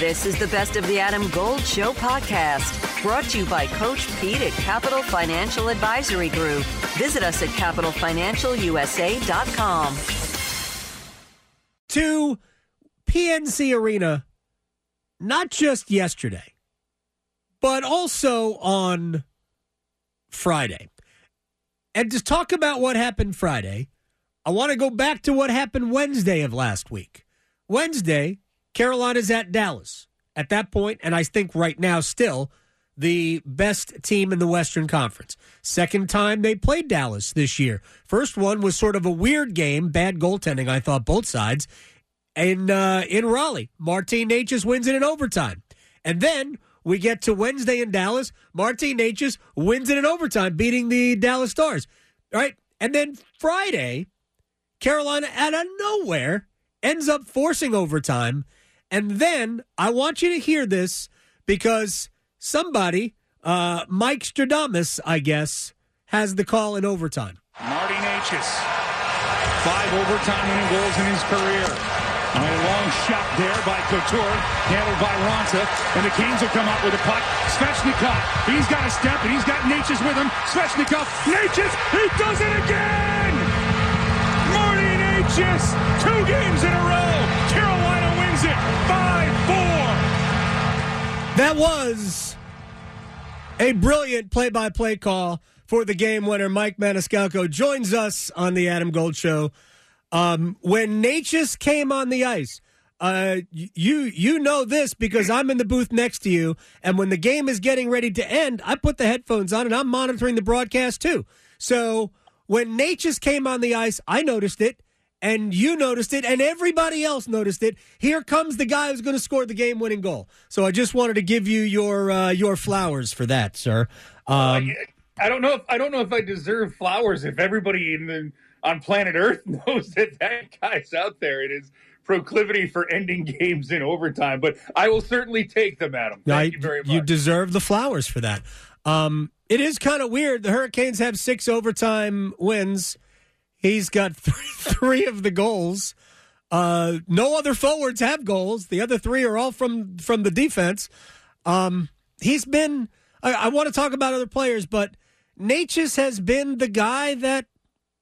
This is the Best of the Adam Gold Show podcast, brought to you by Coach Pete at Capital Financial Advisory Group. Visit us at capitalfinancialusa.com. To PNC Arena, not just yesterday, but also on Friday. And to talk about what happened Friday, I want to go back to what happened Wednesday of last week. Wednesday, Carolina's at Dallas. At that point, and I think right now still, the best team in the Western Conference. Second time they played Dallas this year. First one was sort of a weird game, bad goaltending, I thought, both sides. In, uh, in Raleigh, Martin Necas wins it in overtime. And then we get to Wednesday in Dallas. Martin Necas wins it in overtime, beating the Dallas Stars. Right? And then Friday, Carolina out of nowhere ends up forcing overtime. And then I want you to hear this because somebody, uh, Mike Stradamus, I guess, has the call in overtime. Marty Necas, five overtime winning goals in his career. A long shot there by Couture, handled by Raanta, and the Kings will come out with a puck. Svechnikov, he's got a step, and he's got Necas with him. Svechnikov, Necas, he does it again! Marty Necas, two games in a row. That was a brilliant play-by-play call for the game winner. Mike Maniscalco joins us on the Adam Gold Show. Um, when Necas came on the ice, uh, you you know this because I'm in the booth next to you, and when the game is getting ready to end, I put the headphones on and I'm monitoring the broadcast too. So when Necas came on the ice, I noticed it, and you noticed it, and everybody else noticed it. Here comes the guy who's going to score the game-winning goal. So I just wanted to give you your uh, your flowers for that, sir. Um, I don't know if I don't know if I deserve flowers if everybody in the on planet Earth knows that that guy's out there. It is proclivity for ending games in overtime, but I will certainly take them, Adam. Thank I, you very much. You deserve the flowers for that. Um, it is kind of weird. The Hurricanes have six overtime wins. He's got three, three of the goals. Uh, no other forwards have goals. The other three are all from from the defense. Um, he's been. I, I want to talk about other players, but Necas has been the guy that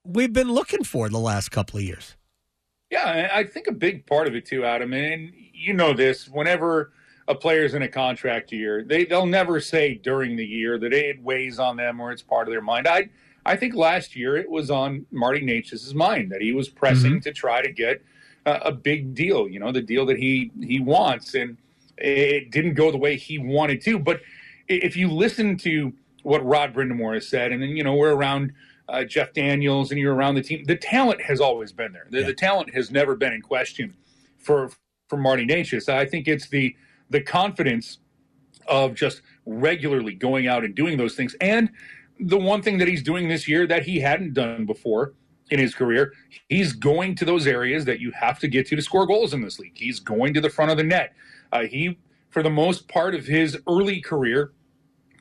we've been looking for the last couple of years. Yeah, I think a big part of it too, Adam, and you know this. Whenever a player's in a contract year, they they'll never say during the year that it weighs on them or it's part of their mind. I I think last year it was on Marty Necas's mind that he was pressing mm-hmm. to try to get a, a big deal. You know, the deal that he he wants, and it didn't go the way he wanted to. But if you listen to what Rod Brind'Amour has said, and then you know we're around uh, Jeff Daniels and you're around the team, the talent has always been there. The, yeah. the talent has never been in question for for Marty Necas. I think it's the the confidence of just regularly going out and doing those things. And the one thing that he's doing this year that he hadn't done before in his career, he's going to those areas that you have to get to to score goals in this league. He's going to the front of the net. Uh, he, for the most part of his early career,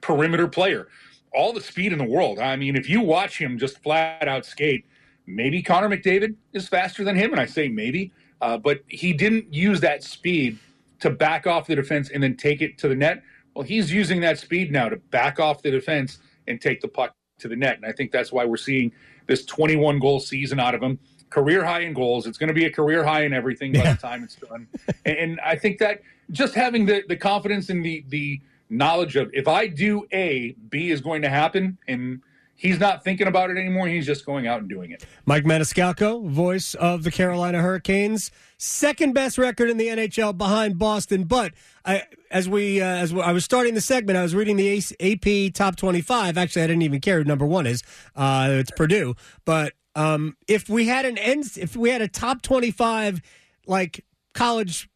perimeter player all the speed in the world. I mean, if you watch him just flat out skate, maybe Connor McDavid is faster than him, and I say maybe, uh, but he didn't use that speed to back off the defense and then take it to the net. Well, he's using that speed now to back off the defense and take the puck to the net, and I think that's why we're seeing this 21 goal season out of him. Career high in goals. It's going to be a career high in everything by the time it's done. and, and I think that just having the the confidence and the the knowledge of if I do A, B is going to happen, and he's not thinking about it anymore. He's just going out and doing it. Mike Maniscalco, voice of the Carolina Hurricanes, second best record in the NHL behind Boston. But I, as we uh, as I was starting the segment, I was reading the AP top twenty five. Actually, I didn't even care who number one is. Uh, it's Purdue. But um, if we had an end, if we had a top twenty five like college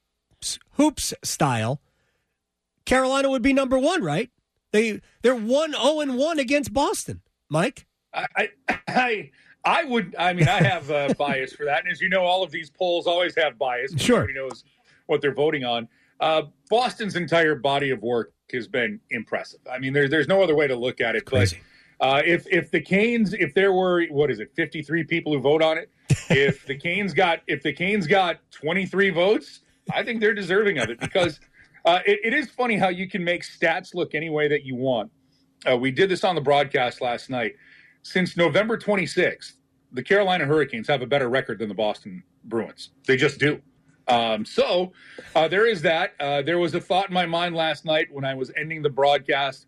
hoops style Carolina would be number one, right? They they're one zero oh and one against Boston. Mike, I I I would. I mean, I have a bias for that, and as you know, all of these polls always have bias. Sure, everybody knows what they're voting on. Uh, Boston's entire body of work has been impressive. I mean, there's there's no other way to look at it. Crazy. But uh, if if the Canes, if there were what is it, 53 people who vote on it, if the Canes got if the Canes got 23 votes, I think they're deserving of it because Uh, it, it is funny how you can make stats look any way that you want. Uh, we did this on the broadcast last night. Since November 26th, the Carolina Hurricanes have a better record than the Boston Bruins. They just do. Um, so uh, there is that. Uh, there was a thought in my mind last night when I was ending the broadcast.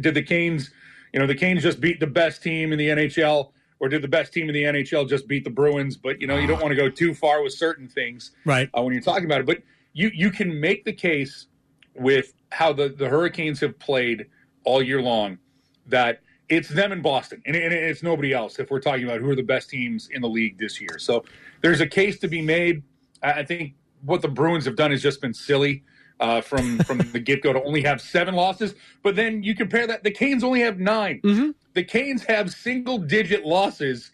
Did the Canes, you know, the Canes just beat the best team in the NHL, or did the best team in the NHL just beat the Bruins? But you know, you don't want to go too far with certain things, right? Uh, when you're talking about it, but you you can make the case with how the the Hurricanes have played all year long that it's them in Boston, and, it's nobody else. If we're talking about who are the best teams in the league this year, so there's a case to be made. I think what the Bruins have done has just been silly. Uh, from from the get go to only have seven losses, but then you compare that the Canes only have 9 mm-hmm. The Canes have single digit losses,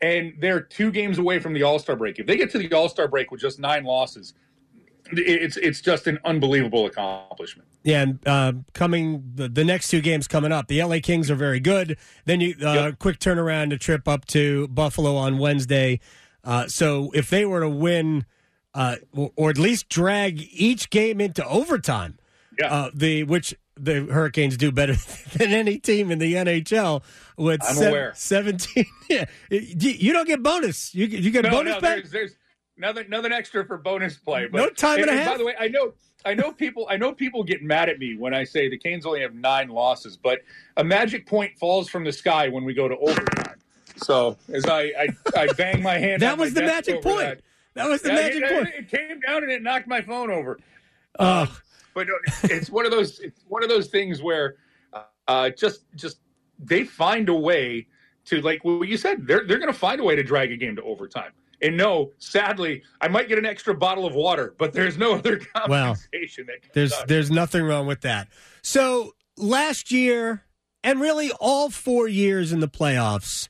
and they're two games away from the All Star break. If they get to the All Star break with just nine losses, it's it's just an unbelievable accomplishment. Yeah, and uh, coming the, the next two games coming up, the LA Kings are very good. Then you uh, yep. quick turnaround to trip up to Buffalo on Wednesday. Uh, so if they were to win, uh, or, at least drag each game into overtime, yeah. Uh, the which the Hurricanes do better than any team in the NHL with se- aware. seventeen. yeah, you don't get bonus. You you get no, bonus no, back. There's, there's nothing nothing extra for bonus play. But, no time and, and a half. By the way, I know I know people I know people get mad at me when I say the Canes only have nine losses, but a magic point falls from the sky when we go to overtime. So as I I, I bang my hand, that was the magic point. That, that, was the yeah, magic it, point. It, it came down and it knocked my phone over. But it's one of those it's one of those things where uh, just just they find a way to like what you said they're they're going to find a way to drag a game to overtime. And no, sadly, I might get an extra bottle of water, but there's no other compensation. Well, there's out. there's nothing wrong with that. So last year, and really all four years in the playoffs,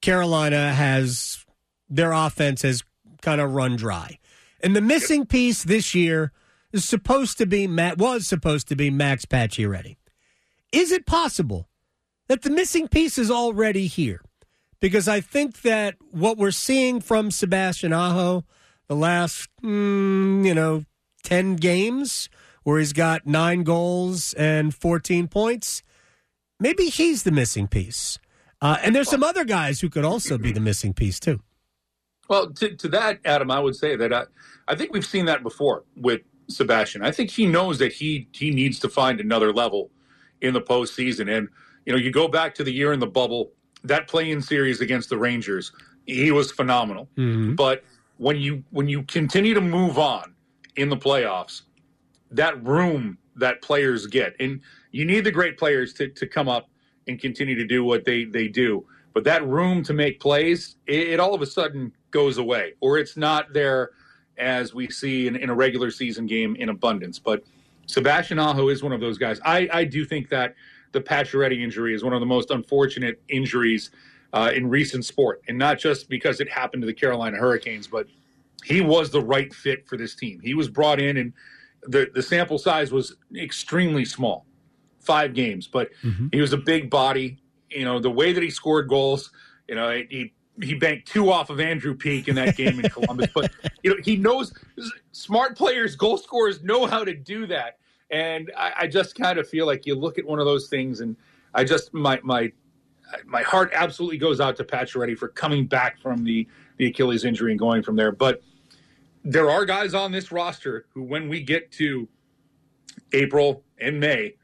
Carolina has their offense has kind of run dry, and the missing piece this year is supposed to be Matt was supposed to be Max Pacioretty. Is it possible that the missing piece is already here? Because I think that what we're seeing from Sebastian Aho the last, mm, you know, 10 games where he's got nine goals and 14 points, maybe he's the missing piece. Uh, and there's some other guys who could also be the missing piece, too. Well, to, to that, Adam, I would say that I, I think we've seen that before with Sebastian. I think he knows that he he needs to find another level in the postseason. And you know, you go back to the year in the bubble, that playing series against the Rangers, he was phenomenal. Mm-hmm. But when you when you continue to move on in the playoffs, that room that players get, and you need the great players to, to come up and continue to do what they, they do. But that room to make plays, it, it all of a sudden goes away, or it's not there as we see in, in a regular season game in abundance. But Sebastian Aho is one of those guys. I, I do think that the Pacioretty injury is one of the most unfortunate injuries uh, in recent sport, and not just because it happened to the Carolina Hurricanes, but he was the right fit for this team. He was brought in, and the the sample size was extremely small, five games, but mm-hmm. he was a big body. You know the way that he scored goals. You know he he banked two off of Andrew Peeke in that game in Columbus. But you know, he knows smart players, goal scorers know how to do that. And I, I just kind of feel like you look at one of those things, and I just my my my heart absolutely goes out to Pacioretty for coming back from the the Achilles injury and going from there. But there are guys on this roster who, when we get to April and May,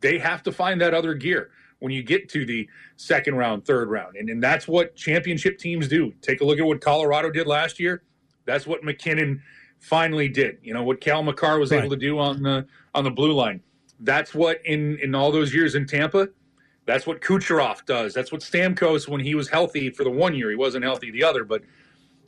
they have to find that other gear when you get to the second round, third round. And, and that's what championship teams do. Take a look at what Colorado did last year. That's what MacKinnon finally did. You know, what Cale Makar was right. able to do on the on the blue line. That's what in in all those years in Tampa, that's what Kucherov does. That's what Stamkos when he was healthy for the one year, he wasn't healthy the other, but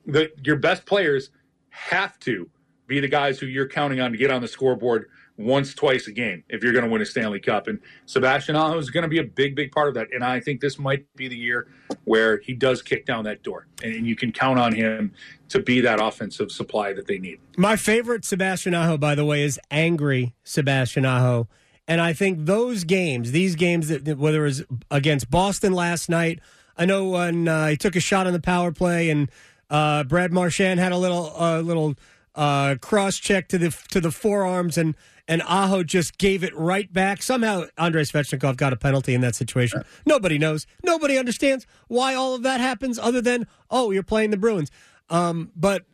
the your best players have to be the guys who you're counting on to get on the scoreboard once, twice a game if you're going to win a Stanley Cup. And Sebastian Aho is going to be a big, big part of that. And I think this might be the year where he does kick down that door, and you can count on him to be that offensive supply that they need. My favorite Sebastian Aho, by the way, is angry Sebastian Aho. And I think those games, these games, that whether it was against Boston last night, I know when uh, he took a shot on the power play and uh, Brad Marchand had a little, uh, little uh, cross check to the to the forearms, and and Aho just gave it right back. Somehow Andrei Svechnikov got a penalty in that situation. Nobody knows. Nobody understands why all of that happens, other than oh, you're playing the Bruins. Um, but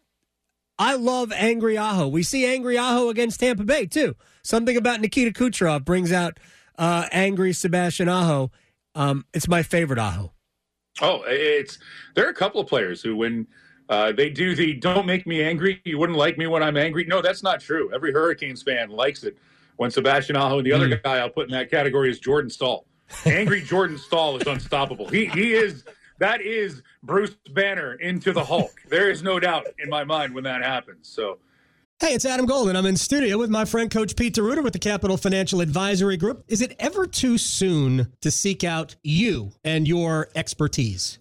I love angry Aho. We see angry Aho against Tampa Bay too. Something about Nikita Kucherov brings out uh, angry Sebastian Aho. Um, it's my favorite Aho. Oh, it's there are a couple of players who when uh, they do the "don't make me angry," you wouldn't like me when I'm angry. No, that's not true. Every Hurricanes fan likes it when Sebastian Aho and the other mm. guy I'll put in that category is Jordan Staal. Angry Jordan Staal is unstoppable. He he is that is Bruce Banner into the Hulk. There is no doubt in my mind when that happens. So Hey, it's Adam Golden. I'm in studio with my friend Coach Pete D'Arruda with the Capital Financial Advisory Group. Is it ever too soon to seek out you and your expertise?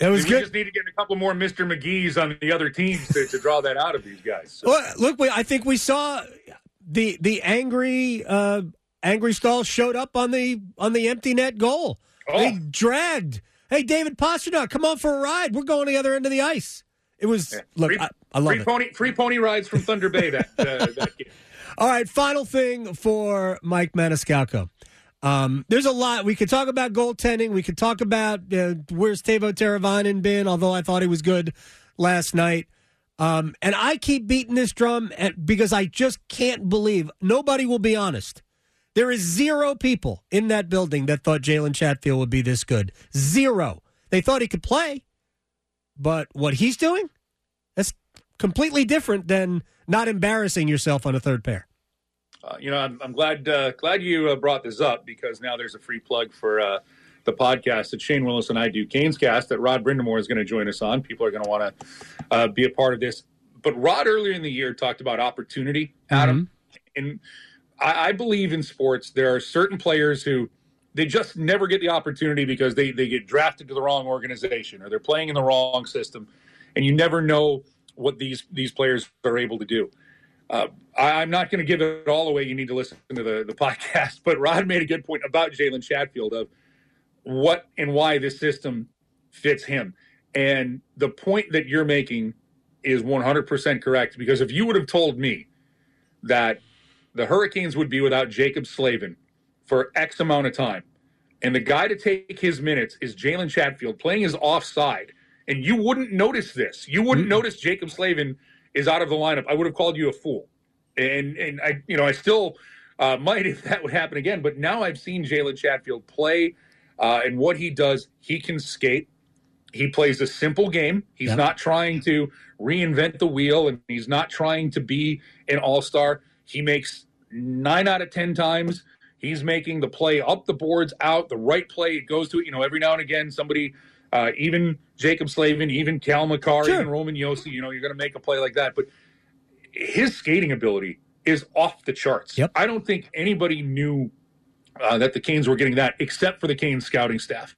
It was we good. just need to get a couple more Mr. McGee's on the other teams to, to draw that out of these guys. So. Well, look, I think we saw the the angry uh, angry Staal showed up on the on the empty net goal. Oh. They dragged. Hey, David Pastrnak, come on for a ride. We're going to the other end of the ice. It was yeah. look. Free, I, I love free it. pony free pony rides from Thunder Bay. That, uh, that All right, final thing for Mike Maniscalco. Um, there's a lot we could talk about goaltending. We could talk about uh, where's Teuvo Teravainen been, although I thought he was good last night. Um, and I keep beating this drum at, because I just can't believe nobody will be honest. There is zero people in that building that thought Jalen Chatfield would be this good. Zero. They thought he could play, but what he's doing, that's completely different than not embarrassing yourself on a third pair. Uh, you know, I'm, I'm glad uh, glad you uh, brought this up because now there's a free plug for uh, the podcast that Shane Willis and I do, Canes Cast, that Rod Brind'Amour is going to join us on. People are going to want to uh, be a part of this. But Rod earlier in the year talked about opportunity, Adam, mm-hmm. and I, I believe in sports there are certain players who they just never get the opportunity because they they get drafted to the wrong organization or they're playing in the wrong system, and you never know what these these players are able to do. Uh, I, am not going to give it all away. You need to listen to the, the podcast. But Rod made a good point about Jalen Chatfield of what and why this system fits him. And the point that you're making is 100% correct because if you would have told me that the Hurricanes would be without Jaccob Slavin for X amount of time, and the guy to take his minutes is Jalen Chatfield playing his offside, and you wouldn't notice this. You wouldn't mm-hmm. notice Jaccob Slavin is out of the lineup, I would have called you a fool. And and I you know I still uh, might if that would happen again. But now I've seen Jalen Chatfield play, uh, and what he does, he can skate. He plays a simple game. He's yep. not trying to reinvent the wheel, and he's not trying to be an all star. He makes nine out of ten times. He's making the play up the boards, out the right play. It goes to it. You know, every now and again, somebody uh, even Jaccob Slavin, even Cale Makar, sure. even Roman Josi, you know, you're going to make a play like that. But his skating ability is off the charts. Yep. I don't think anybody knew uh, that the Canes were getting that except for the Canes scouting staff.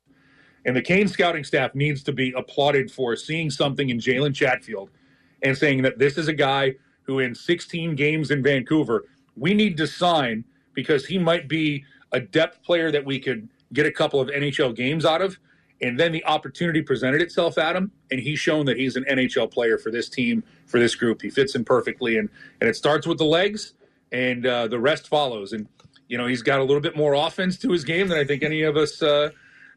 And the Canes scouting staff needs to be applauded for seeing something in Jalen Chatfield and saying that this is a guy who, in 16 games in Vancouver, we need to sign because he might be a depth player that we could get a couple of NHL games out of and then the opportunity presented itself at him, and he's shown that he's an NHL player for this team, for this group. He fits in perfectly, and and it starts with the legs, and uh, the rest follows. And you know he's got a little bit more offense to his game than I think any of us uh,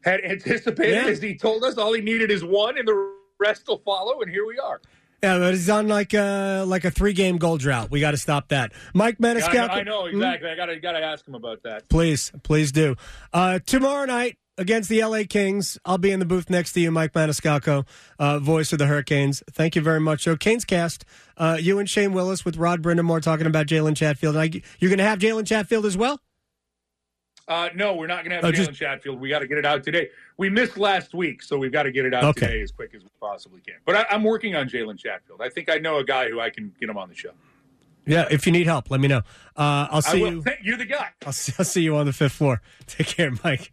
had anticipated. Yeah. As he told us, all he needed is one, and the rest will follow. And here we are. Yeah, but he's on like a like a three game goal drought. We got to stop that. Mike Maniscalco. I, know, I know exactly. Mm-hmm. I got to got to ask him about that. Please, please do. Uh, tomorrow night, against the LA Kings. I'll be in the booth next to you, Mike Maniscalco, uh, voice of the Hurricanes. Thank you very much. So, Canes cast, uh, you and Shane Willis with Rod Brind'Amour talking about Jalen Chatfield. I, you're going to have Jalen Chatfield as well? Uh, no, we're not going to have Oh, Jalen just- Chatfield. We got to get it out today. We missed last week, so we've got to get it out Okay. today as quick as we possibly can. But I, I'm working on Jalen Chatfield. I think I know a guy who I can get him on the show. Yeah, if you need help, let me know. Uh, I'll see you. You're the guy. I'll see, I'll see you on the fifth floor. Take care, Mike.